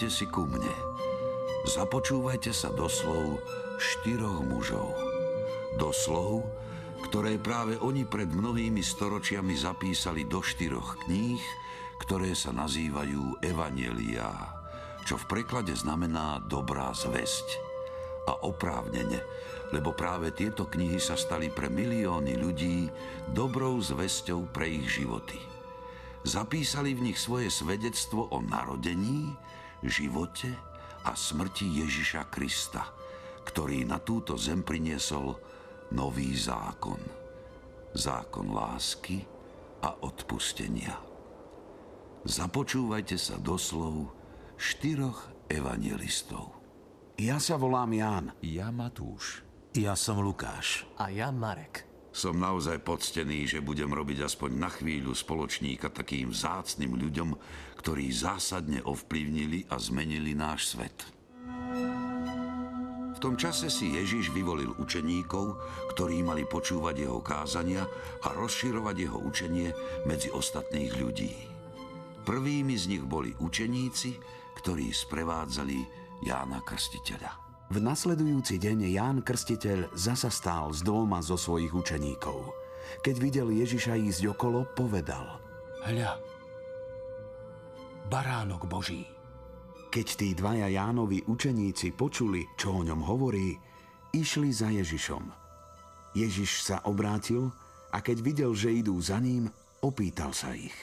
sadnite si ku mne. Započúvajte sa do slov štyroch mužov. Do slov, ktoré práve oni pred mnohými storočiami zapísali do štyroch kníh, ktoré sa nazývajú Evangelia, čo v preklade znamená dobrá zväzť. A oprávnene, lebo práve tieto knihy sa stali pre milióny ľudí dobrou zväzťou pre ich životy. Zapísali v nich svoje svedectvo o narodení, živote a smrti Ježiša Krista, ktorý na túto zem priniesol nový zákon. Zákon lásky a odpustenia. Započúvajte sa do slov štyroch evangelistov. Ja sa volám Ján. Ja Matúš. Ja som Lukáš. A ja Marek. Som naozaj poctený, že budem robiť aspoň na chvíľu spoločníka takým vzácným ľuďom, ktorí zásadne ovplyvnili a zmenili náš svet. V tom čase si Ježiš vyvolil učeníkov, ktorí mali počúvať jeho kázania a rozširovať jeho učenie medzi ostatných ľudí. Prvými z nich boli učeníci, ktorí sprevádzali Jána Krstiteľa. V nasledujúci deň Ján Krstiteľ zasa stál s dvoma zo svojich učeníkov. Keď videl Ježiša ísť okolo, povedal Hľa, baránok Boží. Keď tí dvaja Jánovi učeníci počuli, čo o ňom hovorí, išli za Ježišom. Ježiš sa obrátil a keď videl, že idú za ním, opýtal sa ich.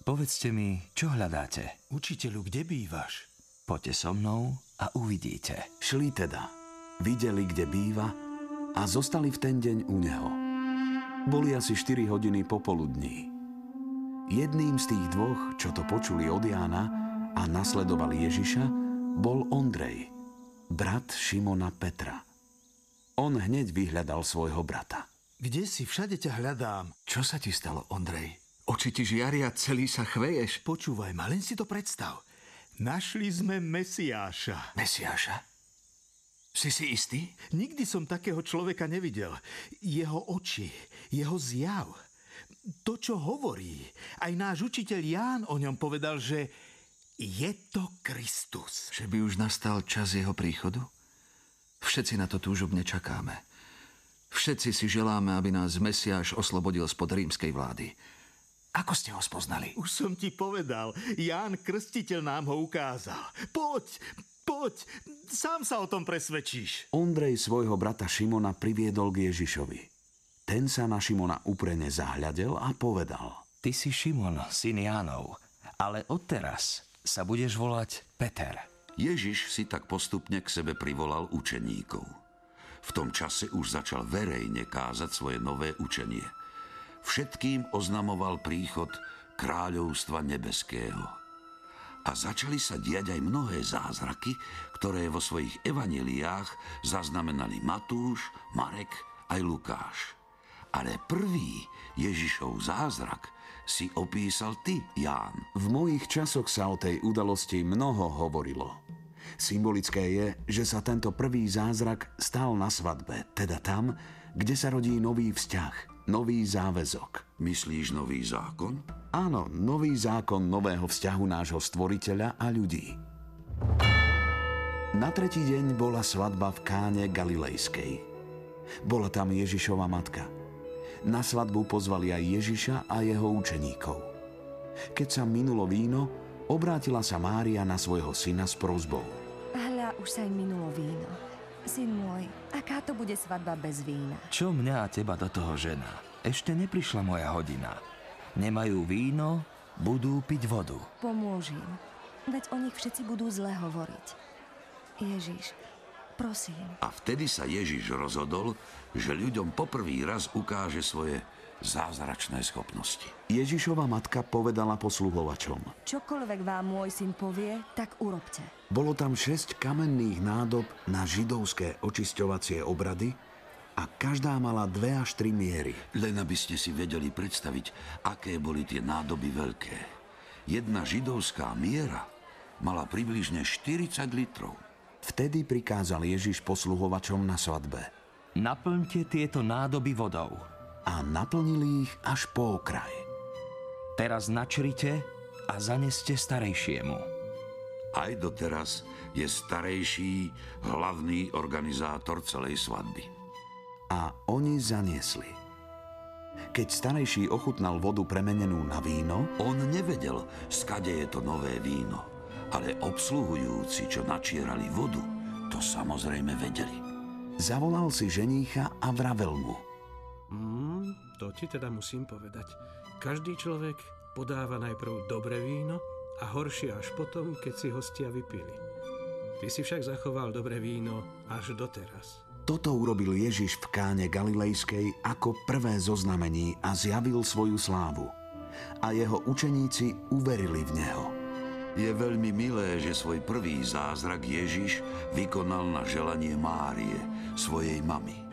Povedzte mi, čo hľadáte? Učiteľu, kde bývaš? Poďte so mnou a uvidíte. Šli teda, videli, kde býva a zostali v ten deň u neho. Boli asi 4 hodiny popoludní. Jedným z tých dvoch, čo to počuli od Jána a nasledovali Ježiša, bol Ondrej, brat Šimona Petra. On hneď vyhľadal svojho brata. Kde si? Všade ťa hľadám. Čo sa ti stalo, Ondrej? Oči ti žiaria, celý sa chveješ. Počúvaj ma, len si to predstav. Našli sme Mesiáša. Mesiáša? Si si istý? Nikdy som takého človeka nevidel. Jeho oči, jeho zjav, to, čo hovorí. Aj náš učiteľ Ján o ňom povedal, že je to Kristus. Že by už nastal čas jeho príchodu? Všetci na to túžobne čakáme. Všetci si želáme, aby nás Mesiáš oslobodil spod rímskej vlády. Ako ste ho spoznali? Už som ti povedal, Ján Krstiteľ nám ho ukázal. Poď, poď, sám sa o tom presvedčíš. Ondrej svojho brata Šimona priviedol k Ježišovi. Ten sa na Šimona uprene zahľadel a povedal. Ty si Šimon, syn Jánov, ale odteraz sa budeš volať Peter. Ježiš si tak postupne k sebe privolal učeníkov. V tom čase už začal verejne kázať svoje nové učenie – všetkým oznamoval príchod kráľovstva nebeského. A začali sa diať aj mnohé zázraky, ktoré vo svojich evaneliách zaznamenali Matúš, Marek aj Lukáš. Ale prvý Ježišov zázrak si opísal ty, Ján. V mojich časoch sa o tej udalosti mnoho hovorilo. Symbolické je, že sa tento prvý zázrak stal na svadbe, teda tam, kde sa rodí nový vzťah – nový záväzok. Myslíš nový zákon? Áno, nový zákon nového vzťahu nášho stvoriteľa a ľudí. Na tretí deň bola svadba v Káne Galilejskej. Bola tam Ježišova matka. Na svadbu pozvali aj Ježiša a jeho učeníkov. Keď sa minulo víno, obrátila sa Mária na svojho syna s prozbou. Hľa, už sa im minulo víno. Syn môj, aká to bude svadba bez vína? Čo mňa a teba do toho žena? Ešte neprišla moja hodina. Nemajú víno, budú piť vodu. Pomôžim. Veď o nich všetci budú zle hovoriť. Ježiš, prosím. A vtedy sa Ježiš rozhodol, že ľuďom poprvý raz ukáže svoje zázračné schopnosti. Ježišova matka povedala posluhovačom. Čokoľvek vám môj syn povie, tak urobte. Bolo tam šesť kamenných nádob na židovské očisťovacie obrady a každá mala dve až tri miery. Len aby ste si vedeli predstaviť, aké boli tie nádoby veľké. Jedna židovská miera mala približne 40 litrov. Vtedy prikázal Ježiš posluhovačom na svadbe. Naplňte tieto nádoby vodou a naplnili ich až po okraj. Teraz načrite a zaneste starejšiemu. Aj doteraz je starejší hlavný organizátor celej svadby. A oni zaniesli. Keď starejší ochutnal vodu premenenú na víno, On nevedel, skade je to nové víno, ale obsluhujúci, čo načierali vodu, to samozrejme vedeli. zavolal si ženícha a vravel mu. Mm, to ti teda musím povedať. Každý človek podáva najprv dobré víno a horšie až potom, keď si hostia vypili. Ty si však zachoval dobré víno až doteraz. Toto urobil Ježiš v káne Galilejskej ako prvé zoznamení a zjavil svoju slávu. A jeho učeníci uverili v neho. Je veľmi milé, že svoj prvý zázrak Ježiš vykonal na želanie Márie, svojej mamy.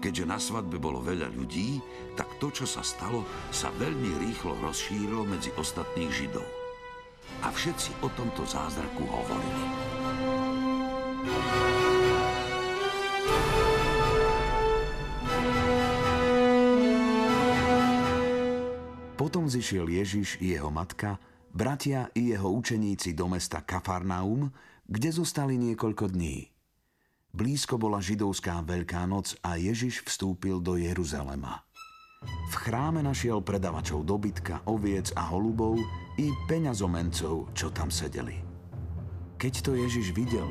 Keďže na svadbe bolo veľa ľudí, tak to, čo sa stalo, sa veľmi rýchlo rozšírilo medzi ostatných Židov. A všetci o tomto zázraku hovorili. Potom zišiel Ježiš i jeho matka, bratia i jeho učeníci do mesta Kafarnaum, kde zostali niekoľko dní. Blízko bola židovská Veľká noc a Ježiš vstúpil do Jeruzalema. V chráme našiel predavačov dobytka, oviec a holubov i peňazomencov, čo tam sedeli. Keď to Ježiš videl,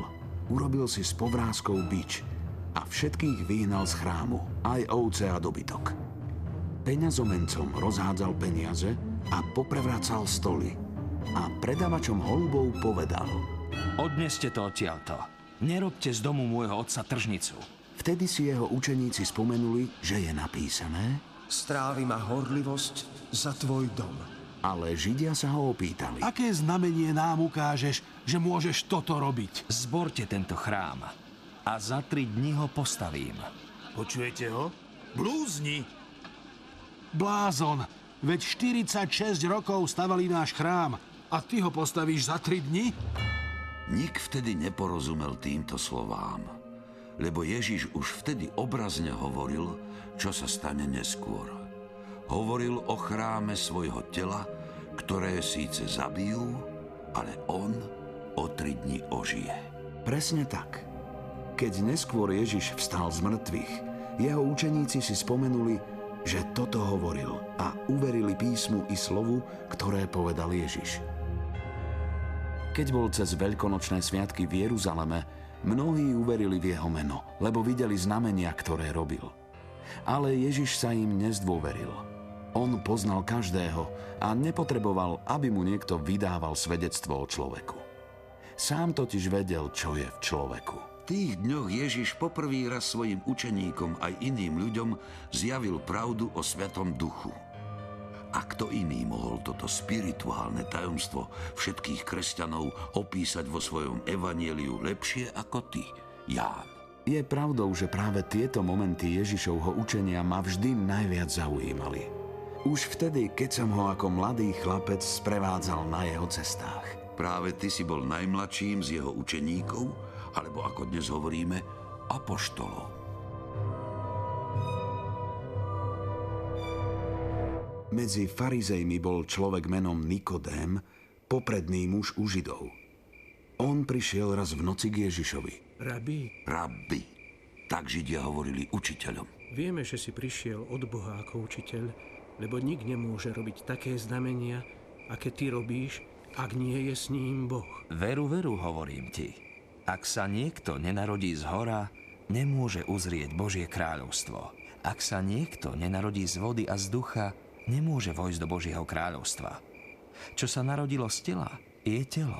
urobil si s povrázkou bič a všetkých vyhnal z chrámu, aj ovce a dobytok. Peňazomencom rozhádzal peniaze a poprevracal stoly. A predavačom holubov povedal. Odneste to odtiaľto. Nerobte z domu môjho otca tržnicu. Vtedy si jeho učeníci spomenuli, že je napísané, Strávi ma horlivosť za tvoj dom. ale Židia sa ho opýtali. Aké znamenie nám ukážeš, že môžeš toto robiť? Zborte tento chrám a za tri dni ho postavím. Počujete ho? Blúzni! Blázon, veď 46 rokov stavali náš chrám a ty ho postavíš za 3 dni? Nik vtedy neporozumel týmto slovám, lebo Ježiš už vtedy obrazne hovoril, čo sa stane neskôr. Hovoril o chráme svojho tela, ktoré síce zabijú, ale on o tri dni ožije. Presne tak. Keď neskôr Ježiš vstal z mŕtvych, jeho učeníci si spomenuli, že toto hovoril a uverili písmu i slovu, ktoré povedal Ježiš. Keď bol cez veľkonočné sviatky v Jeruzaleme, mnohí uverili v jeho meno, lebo videli znamenia, ktoré robil. Ale Ježiš sa im nezdôveril. On poznal každého a nepotreboval, aby mu niekto vydával svedectvo o človeku. Sám totiž vedel, čo je v človeku. Tých dňoch Ježiš poprvý raz svojim učeníkom aj iným ľuďom zjavil pravdu o Svetom Duchu. A kto iný mohol toto spirituálne tajomstvo všetkých kresťanov opísať vo svojom evanieliu lepšie ako ty, Ján? Je pravdou, že práve tieto momenty Ježišovho učenia ma vždy najviac zaujímali. Už vtedy, keď som ho ako mladý chlapec sprevádzal na jeho cestách. Práve ty si bol najmladším z jeho učeníkov, alebo ako dnes hovoríme, apoštolov. Medzi farizejmi bol človek menom Nikodém, popredný muž u Židov. On prišiel raz v noci k Ježišovi. Rabi, Rabbi. Tak Židia hovorili učiteľom. vieme, že si prišiel od Boha ako učiteľ, lebo nik nemôže robiť také znamenia, aké ty robíš, ak nie je s ním Boh. Veru, veru, hovorím ti. Ak sa niekto nenarodí z hora, nemôže uzrieť Božie kráľovstvo. Ak sa niekto nenarodí z vody a z ducha, nemôže vojsť do Božieho kráľovstva. Čo sa narodilo z tela, je telo.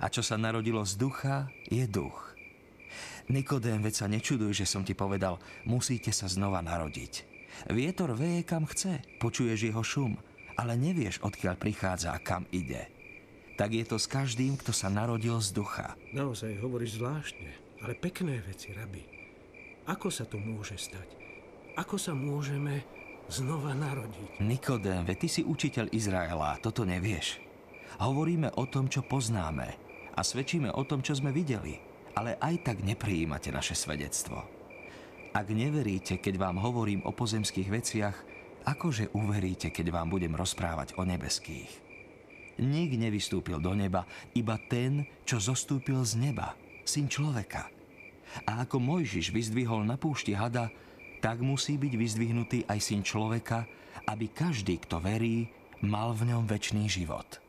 A čo sa narodilo z ducha, je duch. Nikodém, veď sa nečuduj, že som ti povedal, musíte sa znova narodiť. Vietor veje kam chce, počuješ jeho šum, ale nevieš, odkiaľ prichádza a kam ide. Tak je to s každým, kto sa narodil z ducha. Naozaj hovoríš zvláštne, ale pekné veci, rabi. Ako sa to môže stať? Ako sa môžeme znova narodiť? Nikodém, veď ty si učiteľ Izraela, toto nevieš. Hovoríme o tom, čo poznáme a svedčíme o tom, čo sme videli, ale aj tak neprijímate naše svedectvo. Ak neveríte, keď vám hovorím o pozemských veciach, akože uveríte, keď vám budem rozprávať o nebeských? nik nevystúpil do neba, iba ten, čo zostúpil z neba, syn človeka. A ako Mojžiš vyzdvihol na púšti hada, tak musí byť vyzdvihnutý aj syn človeka, aby každý, kto verí, mal v ňom väčší život.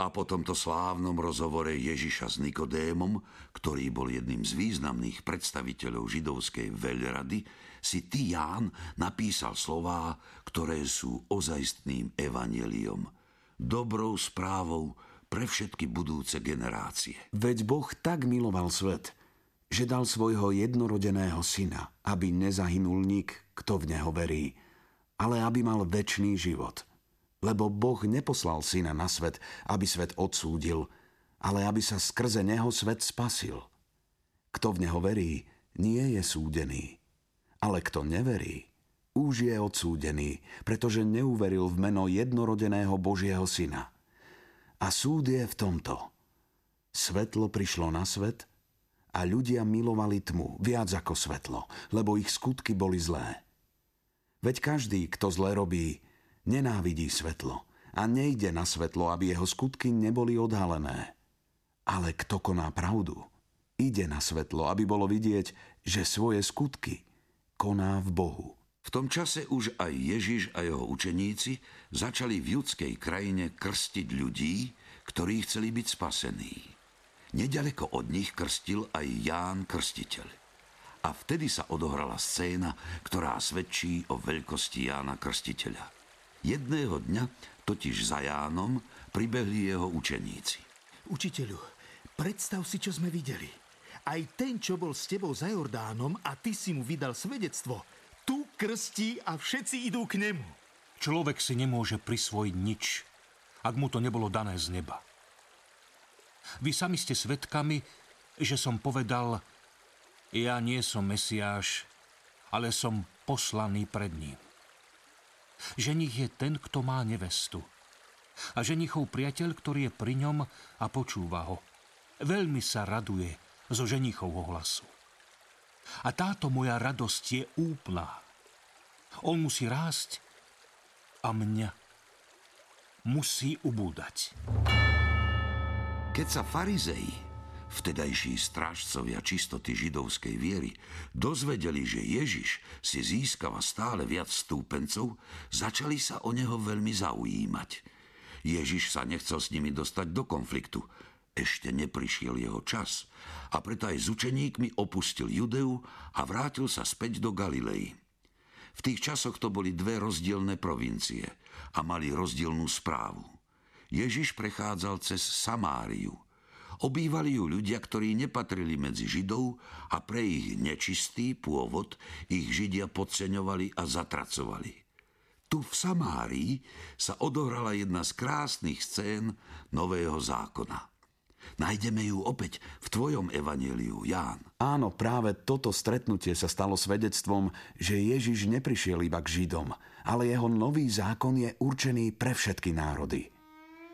A po tomto slávnom rozhovore Ježiša s Nikodémom, ktorý bol jedným z významných predstaviteľov židovskej veľrady, si ty, Ján, napísal slová, ktoré sú ozajstným evaneliom, dobrou správou pre všetky budúce generácie. Veď Boh tak miloval svet, že dal svojho jednorodeného syna, aby nezahynul nik, kto v neho verí, ale aby mal väčší život – lebo Boh neposlal syna na svet, aby svet odsúdil, ale aby sa skrze neho svet spasil. Kto v neho verí, nie je súdený. Ale kto neverí, už je odsúdený, pretože neuveril v meno jednorodeného Božieho syna. A súd je v tomto. Svetlo prišlo na svet a ľudia milovali tmu viac ako svetlo, lebo ich skutky boli zlé. Veď každý, kto zle robí, nenávidí svetlo a nejde na svetlo, aby jeho skutky neboli odhalené. Ale kto koná pravdu, ide na svetlo, aby bolo vidieť, že svoje skutky koná v Bohu. V tom čase už aj Ježiš a jeho učeníci začali v judskej krajine krstiť ľudí, ktorí chceli byť spasení. Nedaleko od nich krstil aj Ján Krstiteľ. A vtedy sa odohrala scéna, ktorá svedčí o veľkosti Jána Krstiteľa. Jedného dňa totiž za Jánom pribehli jeho učeníci. Učiteľu, predstav si, čo sme videli. Aj ten, čo bol s tebou za Jordánom a ty si mu vydal svedectvo, tu krstí a všetci idú k nemu. Človek si nemôže prisvojiť nič, ak mu to nebolo dané z neba. Vy sami ste svedkami, že som povedal, ja nie som Mesiáš, ale som poslaný pred ním. Ženich je ten, kto má nevestu. A ženichov priateľ, ktorý je pri ňom a počúva ho. Veľmi sa raduje zo ženichovho hlasu. A táto moja radosť je úplná. On musí rásť a mňa musí ubúdať. Keď sa farizei vtedajší strážcovia čistoty židovskej viery, dozvedeli, že Ježiš si získava stále viac stúpencov, začali sa o neho veľmi zaujímať. Ježiš sa nechcel s nimi dostať do konfliktu. Ešte neprišiel jeho čas a preto aj s učeníkmi opustil Judeu a vrátil sa späť do Galilei. V tých časoch to boli dve rozdielne provincie a mali rozdielnú správu. Ježiš prechádzal cez Samáriu – Obývali ju ľudia, ktorí nepatrili medzi Židov a pre ich nečistý pôvod ich Židia podceňovali a zatracovali. Tu v Samárii sa odohrala jedna z krásnych scén Nového zákona. Nájdeme ju opäť v tvojom evaneliu, Ján. Áno, práve toto stretnutie sa stalo svedectvom, že Ježiš neprišiel iba k Židom, ale jeho nový zákon je určený pre všetky národy.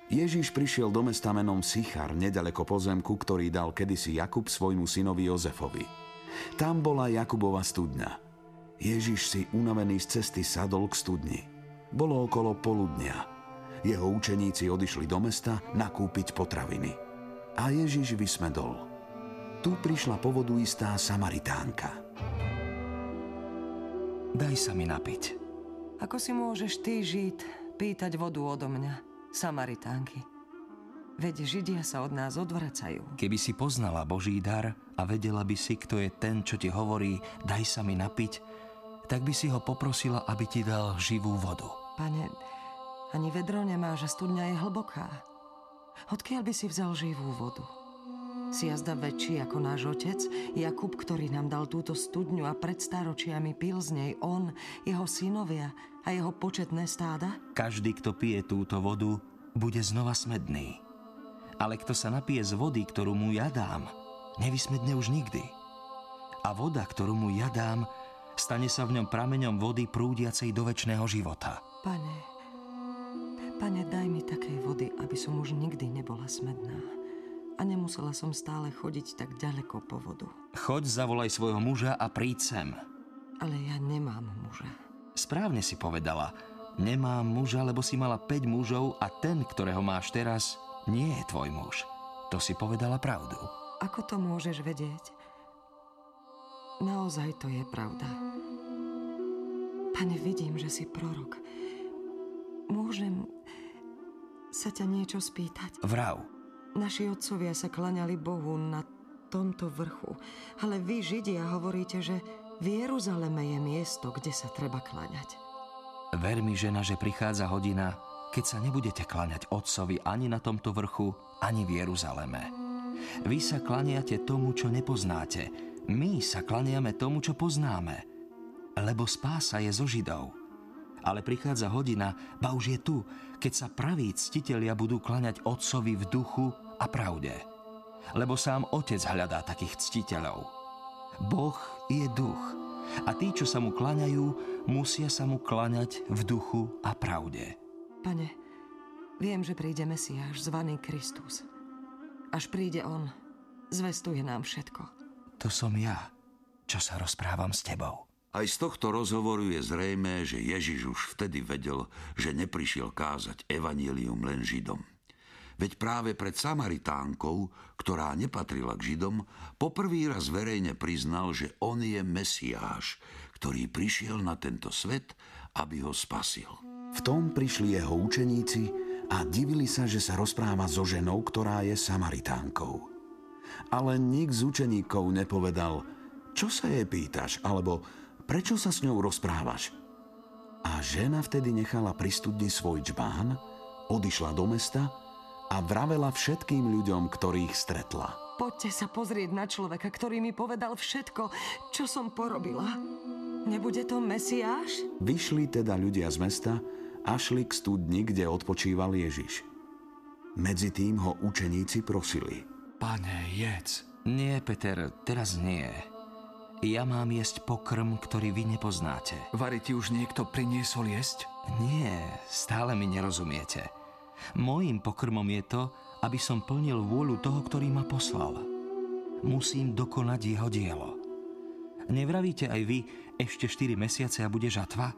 Ježiš prišiel do mesta menom Sichar, nedaleko pozemku, ktorý dal kedysi Jakub svojmu synovi Jozefovi. Tam bola Jakubova studňa. Ježiš si unavený z cesty sadol k studni. Bolo okolo poludnia. Jeho učeníci odišli do mesta nakúpiť potraviny. A Ježiš vysmedol. Tu prišla po vodu istá Samaritánka. Daj sa mi napiť. Ako si môžeš ty, Žid, pýtať vodu odo mňa? Samaritánky. Veď Židia sa od nás odvracajú. Keby si poznala Boží dar a vedela by si, kto je ten, čo ti hovorí, daj sa mi napiť, tak by si ho poprosila, aby ti dal živú vodu. Pane, ani vedro nemáš a studňa je hlboká. Odkiaľ by si vzal živú vodu? Si jazda väčší ako náš otec, Jakub, ktorý nám dal túto studňu a pred stáročiami pil z nej on, jeho synovia a jeho početné stáda? Každý, kto pije túto vodu, bude znova smedný. Ale kto sa napije z vody, ktorú mu ja dám, nevysmedne už nikdy. A voda, ktorú mu ja dám, stane sa v ňom prameňom vody prúdiacej do väčšného života. Pane, pane, daj mi takej vody, aby som už nikdy nebola smedná a nemusela som stále chodiť tak ďaleko po vodu. Choď, zavolaj svojho muža a príď sem. Ale ja nemám muža. Správne si povedala. Nemám muža, lebo si mala 5 mužov a ten, ktorého máš teraz, nie je tvoj muž. To si povedala pravdu. Ako to môžeš vedieť? Naozaj to je pravda. Pane, vidím, že si prorok. Môžem sa ťa niečo spýtať? Vrav. Naši otcovia sa klaňali Bohu na tomto vrchu, ale vy, Židia, hovoríte, že v Jeruzaleme je miesto, kde sa treba klaňať. Ver mi, žena, že prichádza hodina, keď sa nebudete klaňať otcovi ani na tomto vrchu, ani v Jeruzaleme. Vy sa klaniate tomu, čo nepoznáte. My sa klaniame tomu, čo poznáme. Lebo spása je zo Židov. Ale prichádza hodina, ba už je tu, keď sa praví ctitelia budú klaňať otcovi v duchu a pravde. Lebo sám otec hľadá takých ctiteľov. Boh je duch a tí, čo sa mu klaňajú, musia sa mu klaňať v duchu a pravde. Pane, viem, že príde Mesiáš, zvaný Kristus. Až príde On, zvestuje nám všetko. To som ja, čo sa rozprávam s tebou. Aj z tohto rozhovoru je zrejmé, že Ježiš už vtedy vedel, že neprišiel kázať evanílium len Židom. Veď práve pred Samaritánkou, ktorá nepatrila k Židom, poprvý raz verejne priznal, že on je Mesiáš, ktorý prišiel na tento svet, aby ho spasil. V tom prišli jeho učeníci a divili sa, že sa rozpráva so ženou, ktorá je Samaritánkou. Ale nik z učeníkov nepovedal, čo sa jej pýtaš, alebo prečo sa s ňou rozprávaš? A žena vtedy nechala pri studni svoj čbán, odišla do mesta a vravela všetkým ľuďom, ktorých stretla. Poďte sa pozrieť na človeka, ktorý mi povedal všetko, čo som porobila. Nebude to Mesiáš? Vyšli teda ľudia z mesta a šli k studni, kde odpočíval Ježiš. Medzi tým ho učeníci prosili. Pane, jedz. Nie, Peter, teraz nie. Ja mám jesť pokrm, ktorý vy nepoznáte. Vary ti už niekto priniesol jesť? Nie, stále mi nerozumiete. Mojím pokrmom je to, aby som plnil vôľu toho, ktorý ma poslal. Musím dokonať jeho dielo. Nevravíte aj vy, ešte 4 mesiace a bude žatva?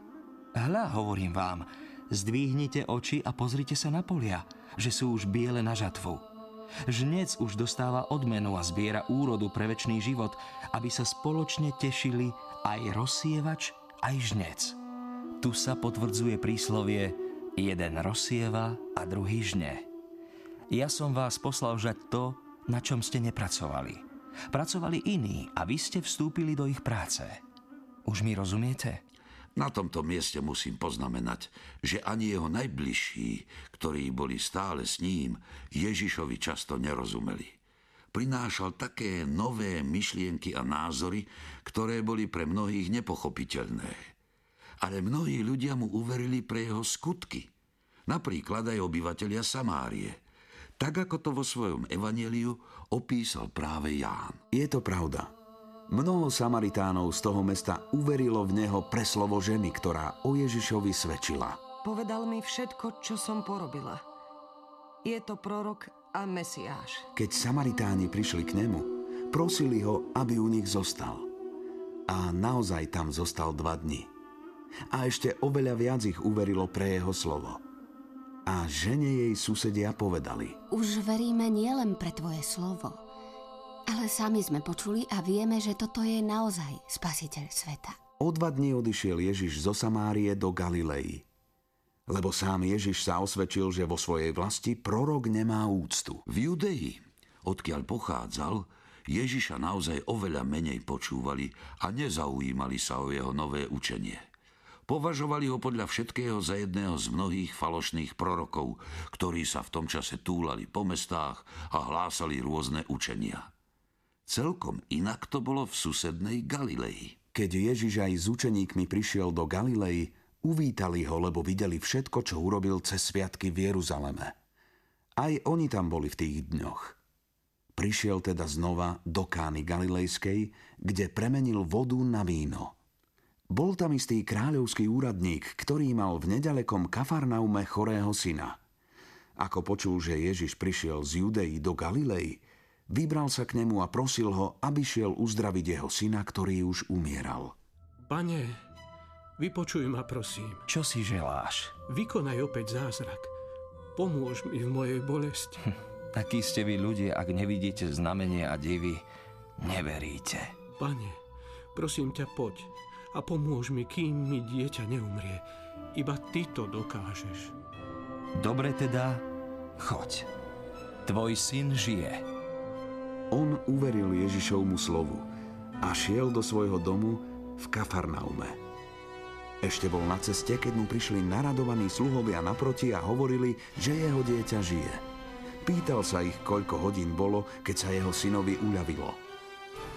Hľa, hovorím vám, zdvihnite oči a pozrite sa na polia, že sú už biele na žatvu. Žnec už dostáva odmenu a zbiera úrodu pre väčší život, aby sa spoločne tešili aj rozsievač, aj žnec. Tu sa potvrdzuje príslovie Jeden rozsieva a druhý žne. Ja som vás poslal žať to, na čom ste nepracovali. Pracovali iní a vy ste vstúpili do ich práce. Už mi rozumiete? Na tomto mieste musím poznamenať, že ani jeho najbližší, ktorí boli stále s ním, Ježišovi často nerozumeli. Prinášal také nové myšlienky a názory, ktoré boli pre mnohých nepochopiteľné ale mnohí ľudia mu uverili pre jeho skutky. Napríklad aj obyvatelia Samárie. Tak ako to vo svojom evaneliu opísal práve Ján. Je to pravda. Mnoho Samaritánov z toho mesta uverilo v neho pre slovo ženy, ktorá o Ježišovi svedčila. Povedal mi všetko, čo som porobila. Je to prorok a Mesiáš. Keď Samaritáni prišli k nemu, prosili ho, aby u nich zostal. A naozaj tam zostal dva dni a ešte oveľa viac ich uverilo pre jeho slovo. A žene jej susedia povedali. Už veríme nielen pre tvoje slovo, ale sami sme počuli a vieme, že toto je naozaj spasiteľ sveta. O dva dní odišiel Ježiš zo Samárie do Galilei. Lebo sám Ježiš sa osvedčil, že vo svojej vlasti prorok nemá úctu. V Judei, odkiaľ pochádzal, Ježiša naozaj oveľa menej počúvali a nezaujímali sa o jeho nové učenie. Považovali ho podľa všetkého za jedného z mnohých falošných prorokov, ktorí sa v tom čase túlali po mestách a hlásali rôzne učenia. Celkom inak to bolo v susednej Galilei. Keď Ježiš aj s učeníkmi prišiel do Galilei, uvítali ho, lebo videli všetko, čo urobil cez sviatky v Jeruzaleme. Aj oni tam boli v tých dňoch. Prišiel teda znova do Kány Galilejskej, kde premenil vodu na víno – bol tam istý kráľovský úradník, ktorý mal v nedalekom Kafarnaume chorého syna. Ako počul, že Ježiš prišiel z Judei do Galilei, vybral sa k nemu a prosil ho, aby šiel uzdraviť jeho syna, ktorý už umieral. Pane, Vypočuj ma, prosím. Čo si želáš? Vykonaj opäť zázrak. Pomôž mi v mojej bolesti. Takí ste vy ľudia, ak nevidíte znamenie a divy, neveríte. Pane, prosím ťa, poď a pomôž mi, kým mi dieťa neumrie. Iba ty to dokážeš. Dobre teda, choď. Tvoj syn žije. On uveril Ježišovmu slovu a šiel do svojho domu v Kafarnaume. Ešte bol na ceste, keď mu prišli naradovaní sluhovia naproti a hovorili, že jeho dieťa žije. Pýtal sa ich, koľko hodín bolo, keď sa jeho synovi uľavilo.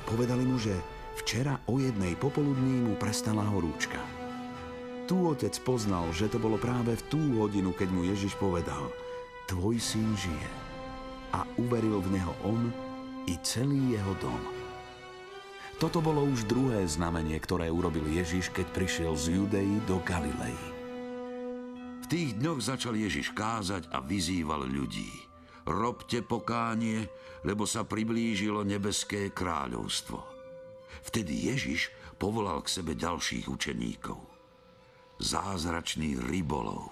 Povedali mu, že včera o jednej popoludní mu prestala horúčka. Tu otec poznal, že to bolo práve v tú hodinu, keď mu Ježiš povedal Tvoj syn žije. A uveril v neho on i celý jeho dom. Toto bolo už druhé znamenie, ktoré urobil Ježiš, keď prišiel z Judei do Galilei. V tých dňoch začal Ježiš kázať a vyzýval ľudí. Robte pokánie, lebo sa priblížilo nebeské kráľovstvo. Vtedy Ježiš povolal k sebe ďalších učeníkov. Zázračný rybolov.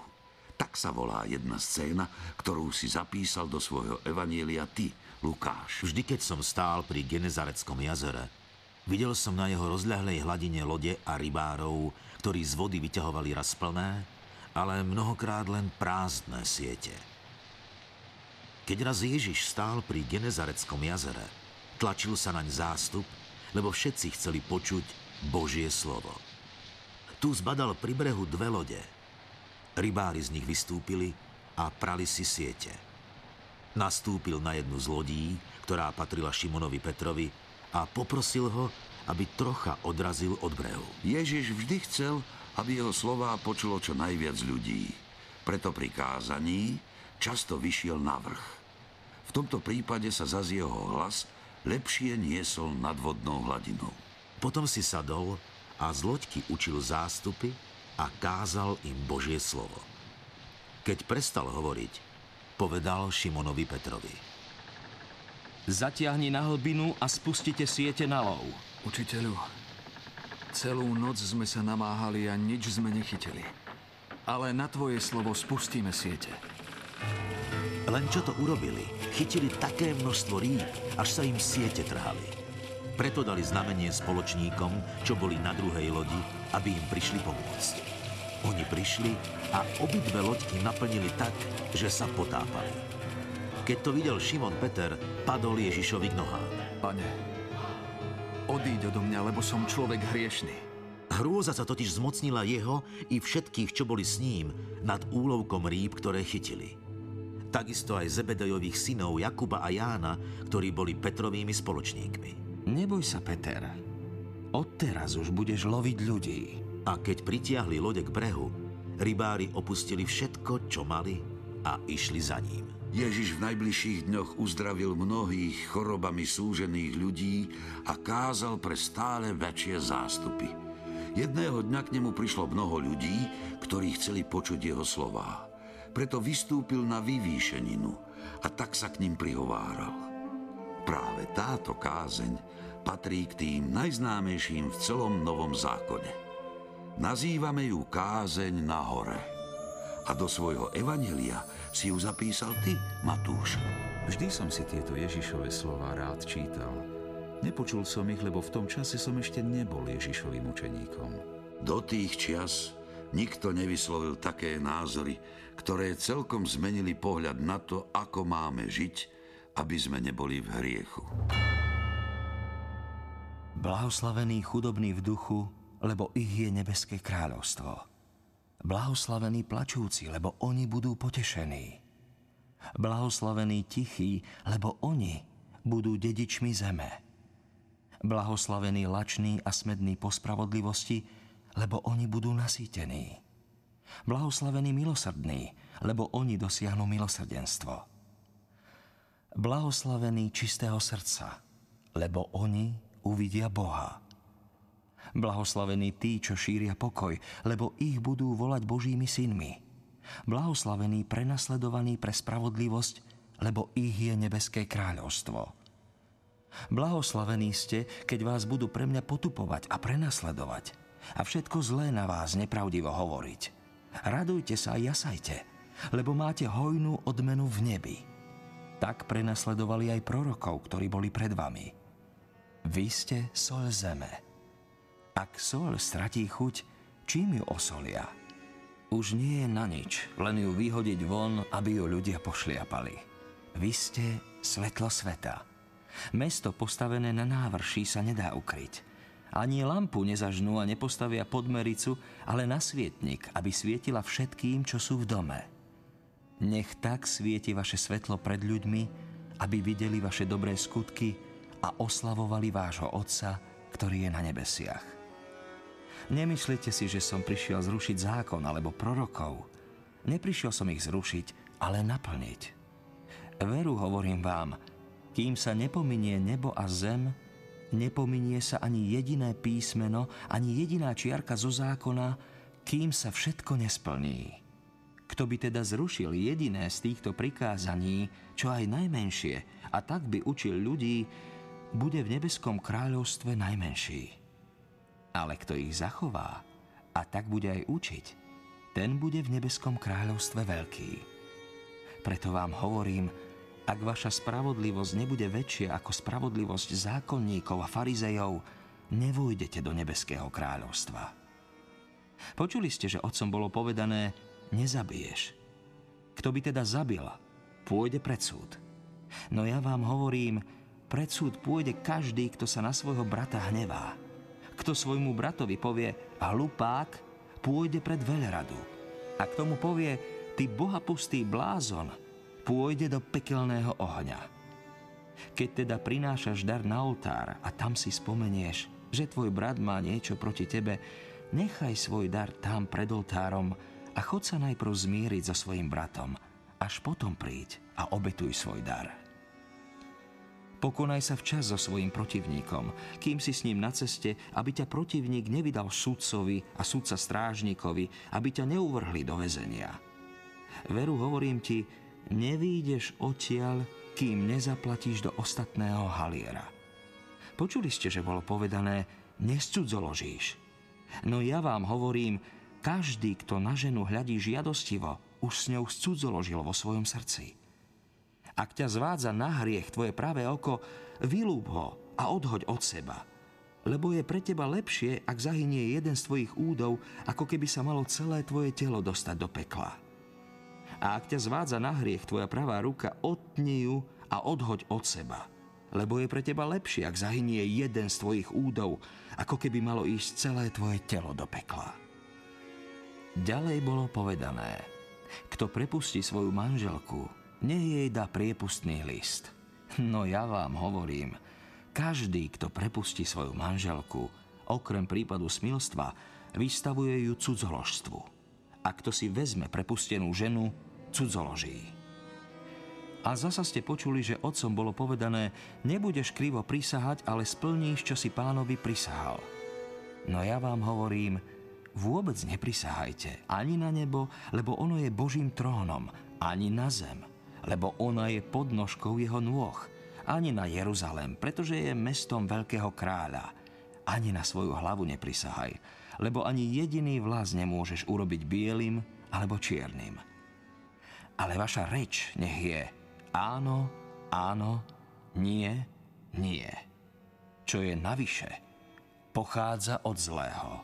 Tak sa volá jedna scéna, ktorú si zapísal do svojho evanielia ty, Lukáš. Vždy, keď som stál pri Genezareckom jazere, Videl som na jeho rozľahlej hladine lode a rybárov, ktorí z vody vyťahovali raz plné, ale mnohokrát len prázdne siete. Keď raz Ježiš stál pri Genezareckom jazere, tlačil sa naň zástup, lebo všetci chceli počuť Božie slovo. Tu zbadal pri brehu dve lode. Rybári z nich vystúpili a prali si siete. Nastúpil na jednu z lodí, ktorá patrila Šimonovi Petrovi a poprosil ho, aby trocha odrazil od brehu. Ježiš vždy chcel, aby jeho slová počulo čo najviac ľudí. Preto pri kázaní často vyšiel na vrch. V tomto prípade sa zaz jeho hlas lepšie niesol nad vodnou hladinou. Potom si sadol a z loďky učil zástupy a kázal im Božie slovo. Keď prestal hovoriť, povedal Šimonovi Petrovi – Zatiahni na hlbinu a spustite siete na lov. Učiteľu, celú noc sme sa namáhali a nič sme nechytili. Ale na tvoje slovo spustíme siete. Len čo to urobili, chytili také množstvo rýb, až sa im siete trhali. Preto dali znamenie spoločníkom, čo boli na druhej lodi, aby im prišli pomôcť. Oni prišli a obidve loďky naplnili tak, že sa potápali. Keď to videl Šimon Peter, padol Ježišovi k nohám. Pane, odíď odo mňa, lebo som človek hriešný. Hrôza sa totiž zmocnila jeho i všetkých, čo boli s ním, nad úlovkom rýb, ktoré chytili. Takisto aj Zebedejových synov Jakuba a Jána, ktorí boli Petrovými spoločníkmi. Neboj sa, Peter. Odteraz už budeš loviť ľudí. A keď pritiahli lode k brehu, rybári opustili všetko, čo mali a išli za ním. Ježiš v najbližších dňoch uzdravil mnohých chorobami súžených ľudí a kázal pre stále väčšie zástupy. Jedného dňa k nemu prišlo mnoho ľudí, ktorí chceli počuť jeho slová. Preto vystúpil na vyvýšeninu a tak sa k ním prihováral. Práve táto kázeň patrí k tým najznámejším v celom Novom zákone. Nazývame ju kázeň na hore. A do svojho evanelia si ju zapísal ty, Matúš. Vždy som si tieto Ježišové slova rád čítal. Nepočul som ich, lebo v tom čase som ešte nebol Ježišovým učeníkom. Do tých čias nikto nevyslovil také názory, ktoré celkom zmenili pohľad na to, ako máme žiť, aby sme neboli v hriechu. Blahoslavení chudobní v duchu, lebo ich je nebeské kráľovstvo. Blahoslavení plačúci, lebo oni budú potešení. Blahoslavení tichí, lebo oni budú dedičmi zeme. Blahoslavení lační a smední po spravodlivosti, lebo oni budú nasýtení. Blahoslavení milosrdní, lebo oni dosiahnu milosrdenstvo. Blahoslavení čistého srdca, lebo oni uvidia Boha. Blahoslavení tí, čo šíria pokoj, lebo ich budú volať Božími synmi. Blahoslavení prenasledovaní pre spravodlivosť, lebo ich je nebeské kráľovstvo. Blahoslavení ste, keď vás budú pre mňa potupovať a prenasledovať a všetko zlé na vás nepravdivo hovoriť. Radujte sa a jasajte, lebo máte hojnú odmenu v nebi. Tak prenasledovali aj prorokov, ktorí boli pred vami. Vy ste sol zeme. Ak sol stratí chuť, čím ju osolia? Už nie je na nič, len ju vyhodiť von, aby ju ľudia pošliapali. Vy ste svetlo sveta. Mesto postavené na návrší sa nedá ukryť. Ani lampu nezažnú a nepostavia pod mericu, ale na svietnik, aby svietila všetkým, čo sú v dome. Nech tak svieti vaše svetlo pred ľuďmi, aby videli vaše dobré skutky a oslavovali vášho Otca, ktorý je na nebesiach. Nemyslite si, že som prišiel zrušiť zákon alebo prorokov. Neprišiel som ich zrušiť, ale naplniť. Veru hovorím vám, kým sa nepominie nebo a zem, nepominie sa ani jediné písmeno, ani jediná čiarka zo zákona, kým sa všetko nesplní. Kto by teda zrušil jediné z týchto prikázaní, čo aj najmenšie, a tak by učil ľudí, bude v nebeskom kráľovstve najmenší. Ale kto ich zachová a tak bude aj učiť, ten bude v nebeskom kráľovstve veľký. Preto vám hovorím, ak vaša spravodlivosť nebude väčšia ako spravodlivosť zákonníkov a farizejov, nevojdete do nebeského kráľovstva. Počuli ste, že otcom bolo povedané, nezabiješ. Kto by teda zabil, pôjde pred súd. No ja vám hovorím, pred súd pôjde každý, kto sa na svojho brata hnevá. Kto svojmu bratovi povie hlupák, pôjde pred veľradu. A k tomu povie, ty bohapustý blázon, pôjde do pekelného ohňa. Keď teda prinášaš dar na oltár a tam si spomenieš, že tvoj brat má niečo proti tebe, nechaj svoj dar tam pred oltárom a chod sa najprv zmieriť so svojim bratom, až potom príď a obetuj svoj dar. Pokonaj sa včas so svojim protivníkom, kým si s ním na ceste, aby ťa protivník nevydal sudcovi a sudca strážnikovi, aby ťa neuvrhli do väzenia. Veru hovorím ti, Nevídeš odtiaľ, kým nezaplatíš do ostatného haliera. Počuli ste, že bolo povedané, nescudzoložíš. No ja vám hovorím, každý, kto na ženu hľadí žiadostivo, už s ňou scudzoložil vo svojom srdci. Ak ťa zvádza na hriech tvoje pravé oko, vylúb ho a odhoď od seba. Lebo je pre teba lepšie, ak zahynie jeden z tvojich údov, ako keby sa malo celé tvoje telo dostať do pekla. A ak ťa zvádza na hriech tvoja pravá ruka, otni ju a odhoď od seba. Lebo je pre teba lepšie, ak zahynie jeden z tvojich údov, ako keby malo ísť celé tvoje telo do pekla. Ďalej bolo povedané, kto prepustí svoju manželku, nech jej dá priepustný list. No ja vám hovorím, každý, kto prepustí svoju manželku, okrem prípadu smilstva, vystavuje ju cudzoložstvu. A kto si vezme prepustenú ženu, cudzoloží. A zasa ste počuli, že otcom bolo povedané, nebudeš krivo prisahať, ale splníš, čo si pánovi prisahal. No ja vám hovorím, vôbec neprisahajte ani na nebo, lebo ono je Božím trónom, ani na zem, lebo ona je podnožkou jeho nôh, ani na Jeruzalém, pretože je mestom veľkého kráľa. Ani na svoju hlavu neprisahaj, lebo ani jediný vlas nemôžeš urobiť bielým alebo čiernym ale vaša reč nech je áno, áno, nie, nie. Čo je navyše, pochádza od zlého.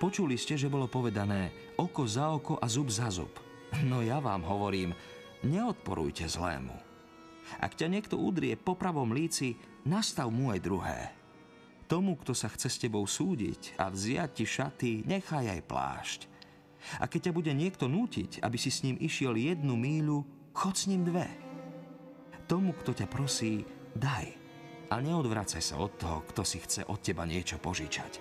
Počuli ste, že bolo povedané oko za oko a zub za zub. No ja vám hovorím, neodporujte zlému. Ak ťa niekto udrie po pravom líci, nastav mu aj druhé. Tomu, kto sa chce s tebou súdiť a vziať ti šaty, nechaj aj plášť. A keď ťa bude niekto nútiť, aby si s ním išiel jednu míľu, chod s ním dve. Tomu, kto ťa prosí, daj. A neodvracaj sa od toho, kto si chce od teba niečo požičať.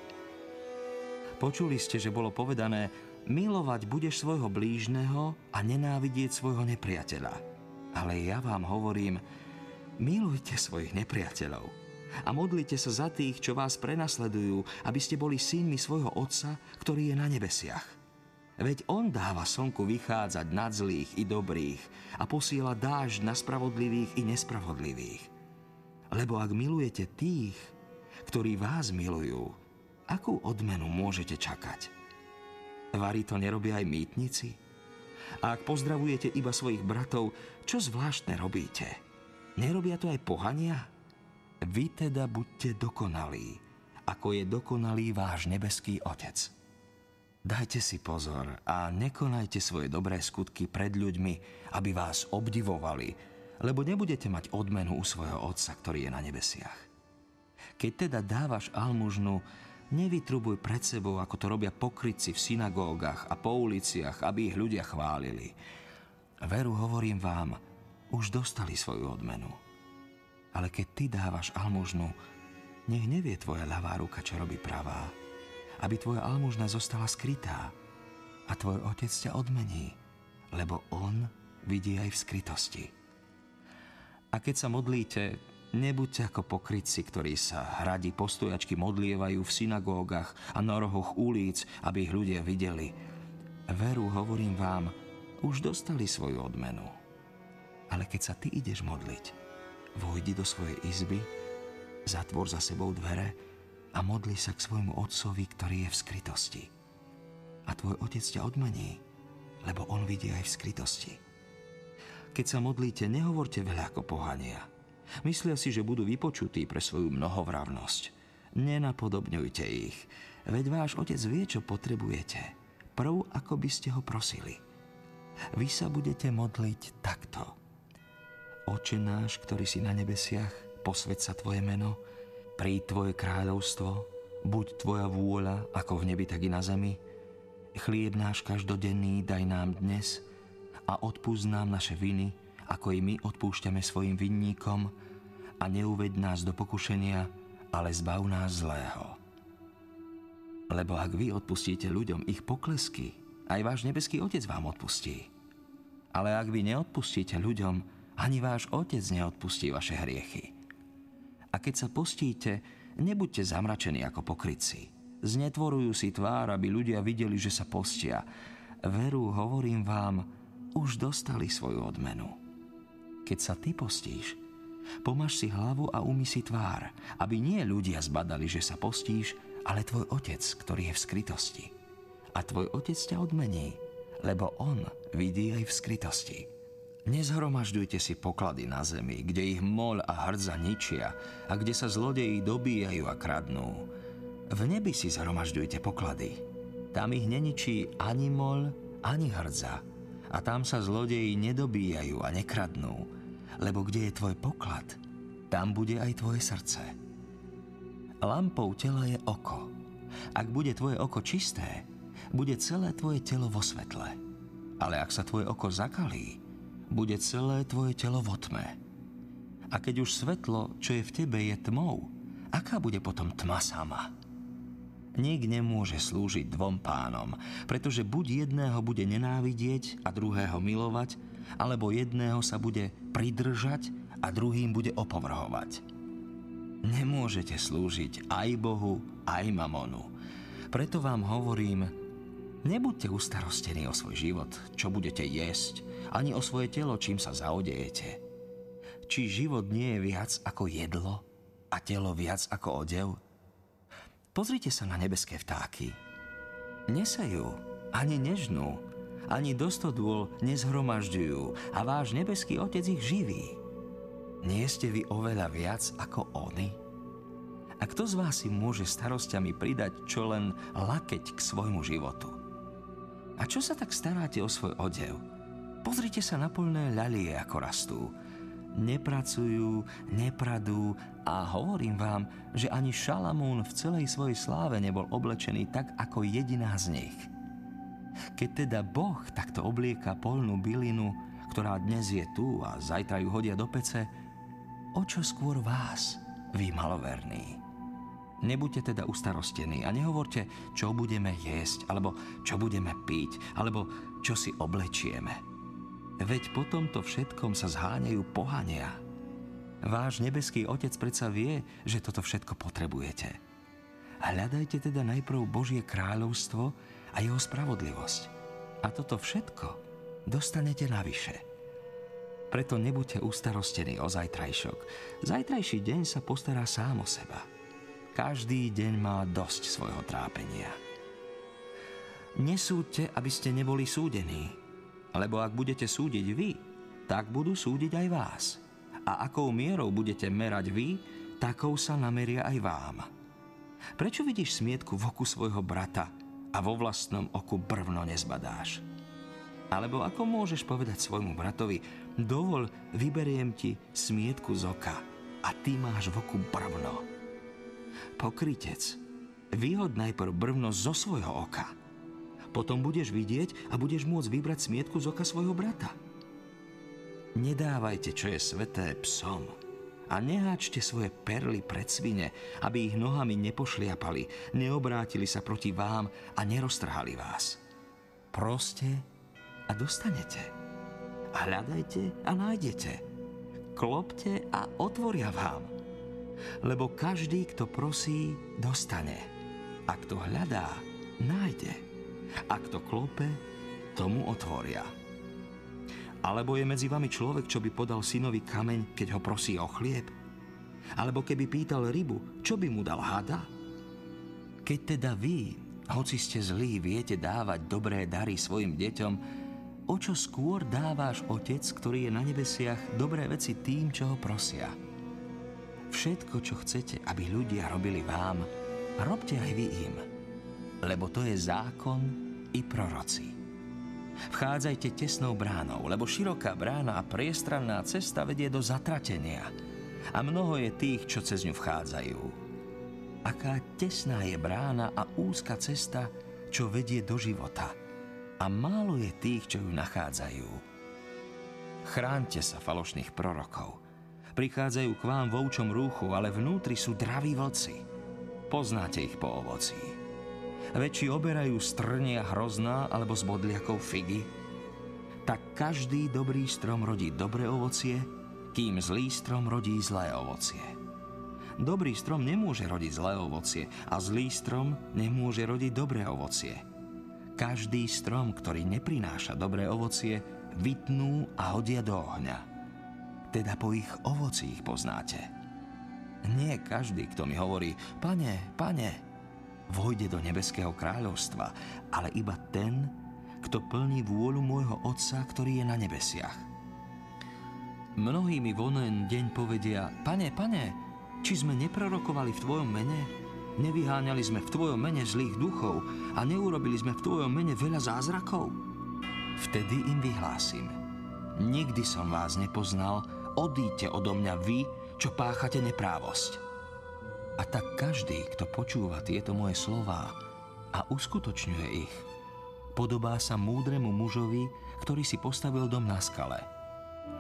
Počuli ste, že bolo povedané, milovať budeš svojho blížneho a nenávidieť svojho nepriateľa. Ale ja vám hovorím, milujte svojich nepriateľov a modlite sa za tých, čo vás prenasledujú, aby ste boli synmi svojho Otca, ktorý je na nebesiach. Veď on dáva slnku vychádzať nad zlých i dobrých a posiela dážď na spravodlivých i nespravodlivých. Lebo ak milujete tých, ktorí vás milujú, akú odmenu môžete čakať? Varí to nerobia aj mýtnici? A ak pozdravujete iba svojich bratov, čo zvláštne robíte? Nerobia to aj pohania? Vy teda buďte dokonalí, ako je dokonalý váš nebeský Otec. Dajte si pozor a nekonajte svoje dobré skutky pred ľuďmi, aby vás obdivovali, lebo nebudete mať odmenu u svojho Otca, ktorý je na nebesiach. Keď teda dávaš almužnu, nevytrubuj pred sebou, ako to robia pokrytci v synagógach a po uliciach, aby ich ľudia chválili. Veru hovorím vám, už dostali svoju odmenu. Ale keď ty dávaš almužnu, nech nevie tvoja ľavá ruka, čo robí pravá, aby tvoja almužna zostala skrytá a tvoj otec ťa odmení, lebo on vidí aj v skrytosti. A keď sa modlíte, nebuďte ako pokrytci, ktorí sa hradi postojačky modlievajú v synagógach a na rohoch ulic, aby ich ľudia videli. Veru, hovorím vám, už dostali svoju odmenu. Ale keď sa ty ideš modliť, vojdi do svojej izby zatvor za sebou dvere a modli sa k svojmu otcovi, ktorý je v skrytosti. A tvoj otec ťa odmení, lebo on vidí aj v skrytosti. Keď sa modlíte, nehovorte veľa ako pohania. Myslia si, že budú vypočutí pre svoju mnohovravnosť. Nenapodobňujte ich, veď váš otec vie, čo potrebujete. Prv, ako by ste ho prosili. Vy sa budete modliť takto. Oče náš, ktorý si na nebesiach, posved sa Tvoje meno, príď Tvoje kráľovstvo, buď Tvoja vôľa, ako v nebi, tak i na zemi. Chlieb náš každodenný daj nám dnes a odpúsť nám naše viny, ako i my odpúšťame svojim vinníkom a neuved nás do pokušenia, ale zbav nás zlého. Lebo ak vy odpustíte ľuďom ich poklesky, aj váš nebeský Otec vám odpustí. Ale ak vy neodpustíte ľuďom, ani váš Otec neodpustí vaše hriechy. A keď sa postíte, nebuďte zamračení ako pokrytci. Znetvorujú si tvár, aby ľudia videli, že sa postia. Veru, hovorím vám, už dostali svoju odmenu. Keď sa ty postíš, pomáš si hlavu a umy si tvár, aby nie ľudia zbadali, že sa postíš, ale tvoj otec, ktorý je v skrytosti. A tvoj otec ťa odmení, lebo on vidí aj v skrytosti. Nezhromažďujte si poklady na zemi, kde ich moľ a hrdza ničia a kde sa zlodeji dobíjajú a kradnú. V nebi si zhromažďujte poklady. Tam ich neničí ani moľ, ani hrdza. A tam sa zlodeji nedobíjajú a nekradnú. Lebo kde je tvoj poklad, tam bude aj tvoje srdce. Lampou tela je oko. Ak bude tvoje oko čisté, bude celé tvoje telo vo svetle. Ale ak sa tvoje oko zakalí, bude celé tvoje telo vo tme. A keď už svetlo, čo je v tebe, je tmou, aká bude potom tma sama? Nik nemôže slúžiť dvom pánom, pretože buď jedného bude nenávidieť a druhého milovať, alebo jedného sa bude pridržať a druhým bude opovrhovať. Nemôžete slúžiť aj Bohu, aj mamonu. Preto vám hovorím, nebuďte ustarostení o svoj život, čo budete jesť, ani o svoje telo, čím sa zaodejete. Či život nie je viac ako jedlo a telo viac ako odev? Pozrite sa na nebeské vtáky. Nesejú, ani nežnú, ani dostodôl nezhromažďujú a váš nebeský otec ich živí. Nie ste vy oveľa viac ako oni? A kto z vás si môže starostiami pridať čo len lakeť k svojmu životu? A čo sa tak staráte o svoj odev? Pozrite sa na polné ľalie, ako rastú. Nepracujú, nepradú a hovorím vám, že ani Šalamún v celej svojej sláve nebol oblečený tak ako jediná z nich. Keď teda Boh takto oblieka polnú bylinu, ktorá dnes je tu a zajtra ju hodia do pece, o čo skôr vás, vy maloverní? Nebuďte teda ustarostení a nehovorte, čo budeme jesť, alebo čo budeme piť, alebo čo si oblečieme. Veď po tomto všetkom sa zháňajú pohania. Váš nebeský Otec predsa vie, že toto všetko potrebujete. Hľadajte teda najprv Božie kráľovstvo a jeho spravodlivosť. A toto všetko dostanete navyše. Preto nebuďte ustarostení o zajtrajšok. Zajtrajší deň sa postará sám o seba. Každý deň má dosť svojho trápenia. Nesúďte, aby ste neboli súdení, lebo ak budete súdiť vy, tak budú súdiť aj vás. A akou mierou budete merať vy, takou sa nameria aj vám. Prečo vidíš smietku v oku svojho brata a vo vlastnom oku brvno nezbadáš? Alebo ako môžeš povedať svojmu bratovi, dovol, vyberiem ti smietku z oka a ty máš v oku brvno. Pokrytec, vyhod najprv brvno zo svojho oka. Potom budeš vidieť a budeš môcť vybrať smietku z oka svojho brata. Nedávajte, čo je sveté psom a neháčte svoje perly pred svine, aby ich nohami nepošliapali, neobrátili sa proti vám a neroztrhali vás. Proste a dostanete. Hľadajte a nájdete. Klopte a otvoria vám. Lebo každý, kto prosí, dostane. A kto hľadá, nájde. A kto klope, tomu otvoria. Alebo je medzi vami človek, čo by podal synovi kameň, keď ho prosí o chlieb? Alebo keby pýtal rybu, čo by mu dal hada? Keď teda vy, hoci ste zlí, viete dávať dobré dary svojim deťom, o čo skôr dáváš Otec, ktorý je na nebesiach, dobré veci tým, čo ho prosia. Všetko, čo chcete, aby ľudia robili vám, robte aj vy im, lebo to je zákon i proroci. Vchádzajte tesnou bránou, lebo široká brána a priestranná cesta vedie do zatratenia a mnoho je tých, čo cez ňu vchádzajú. Aká tesná je brána a úzka cesta, čo vedie do života – a málo je tých, čo ju nachádzajú. Chránte sa falošných prorokov. Prichádzajú k vám vo rúchu, ale vnútri sú draví vlci. Poznáte ich po ovocí. Väčší oberajú strnia hrozná alebo z bodliakov figy. Tak každý dobrý strom rodí dobré ovocie, kým zlý strom rodí zlé ovocie. Dobrý strom nemôže rodiť zlé ovocie a zlý strom nemôže rodiť dobré ovocie – každý strom, ktorý neprináša dobré ovocie, vytnú a hodia do ohňa. Teda po ich ovoci ich poznáte. Nie každý, kto mi hovorí, pane, pane, vojde do nebeského kráľovstva, ale iba ten, kto plní vôľu môjho Otca, ktorý je na nebesiach. Mnohí mi vonen deň povedia, pane, pane, či sme neprorokovali v tvojom mene? Nevyháňali sme v Tvojom mene zlých duchov a neurobili sme v Tvojom mene veľa zázrakov? Vtedy im vyhlásim. Nikdy som vás nepoznal, odíďte odo mňa vy, čo páchate neprávosť. A tak každý, kto počúva tieto moje slová a uskutočňuje ich, podobá sa múdremu mužovi, ktorý si postavil dom na skale.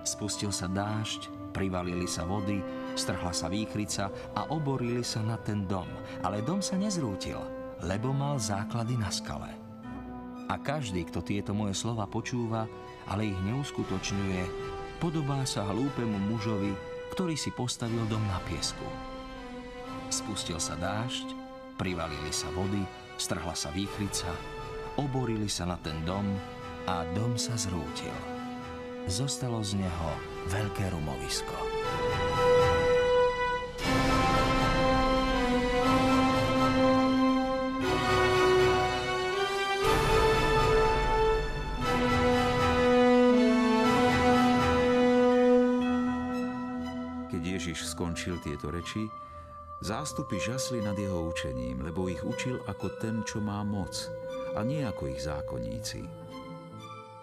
Spustil sa dážď, privalili sa vody, strhla sa výchrica a oborili sa na ten dom, ale dom sa nezrútil, lebo mal základy na skale. A každý, kto tieto moje slova počúva, ale ich neuskutočňuje, podobá sa hlúpemu mužovi, ktorý si postavil dom na piesku. Spustil sa dážď, privalili sa vody, strhla sa výchrica, oborili sa na ten dom a dom sa zrútil. Zostalo z neho veľké rumovisko. Tieto reči, zástupy žasli nad jeho učením, lebo ich učil ako ten, čo má moc, a nie ako ich zákonníci.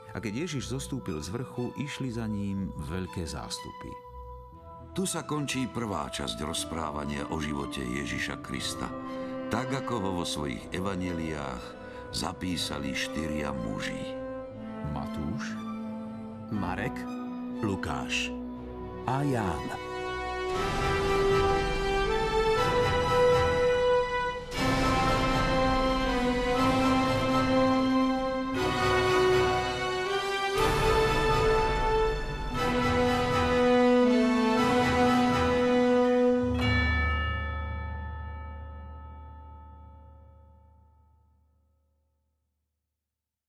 A keď Ježiš zostúpil z vrchu, išli za ním veľké zástupy. Tu sa končí prvá časť rozprávania o živote Ježiša Krista, tak ako ho vo svojich evaneliách zapísali štyria muži. Matúš, Marek, Lukáš a Ján.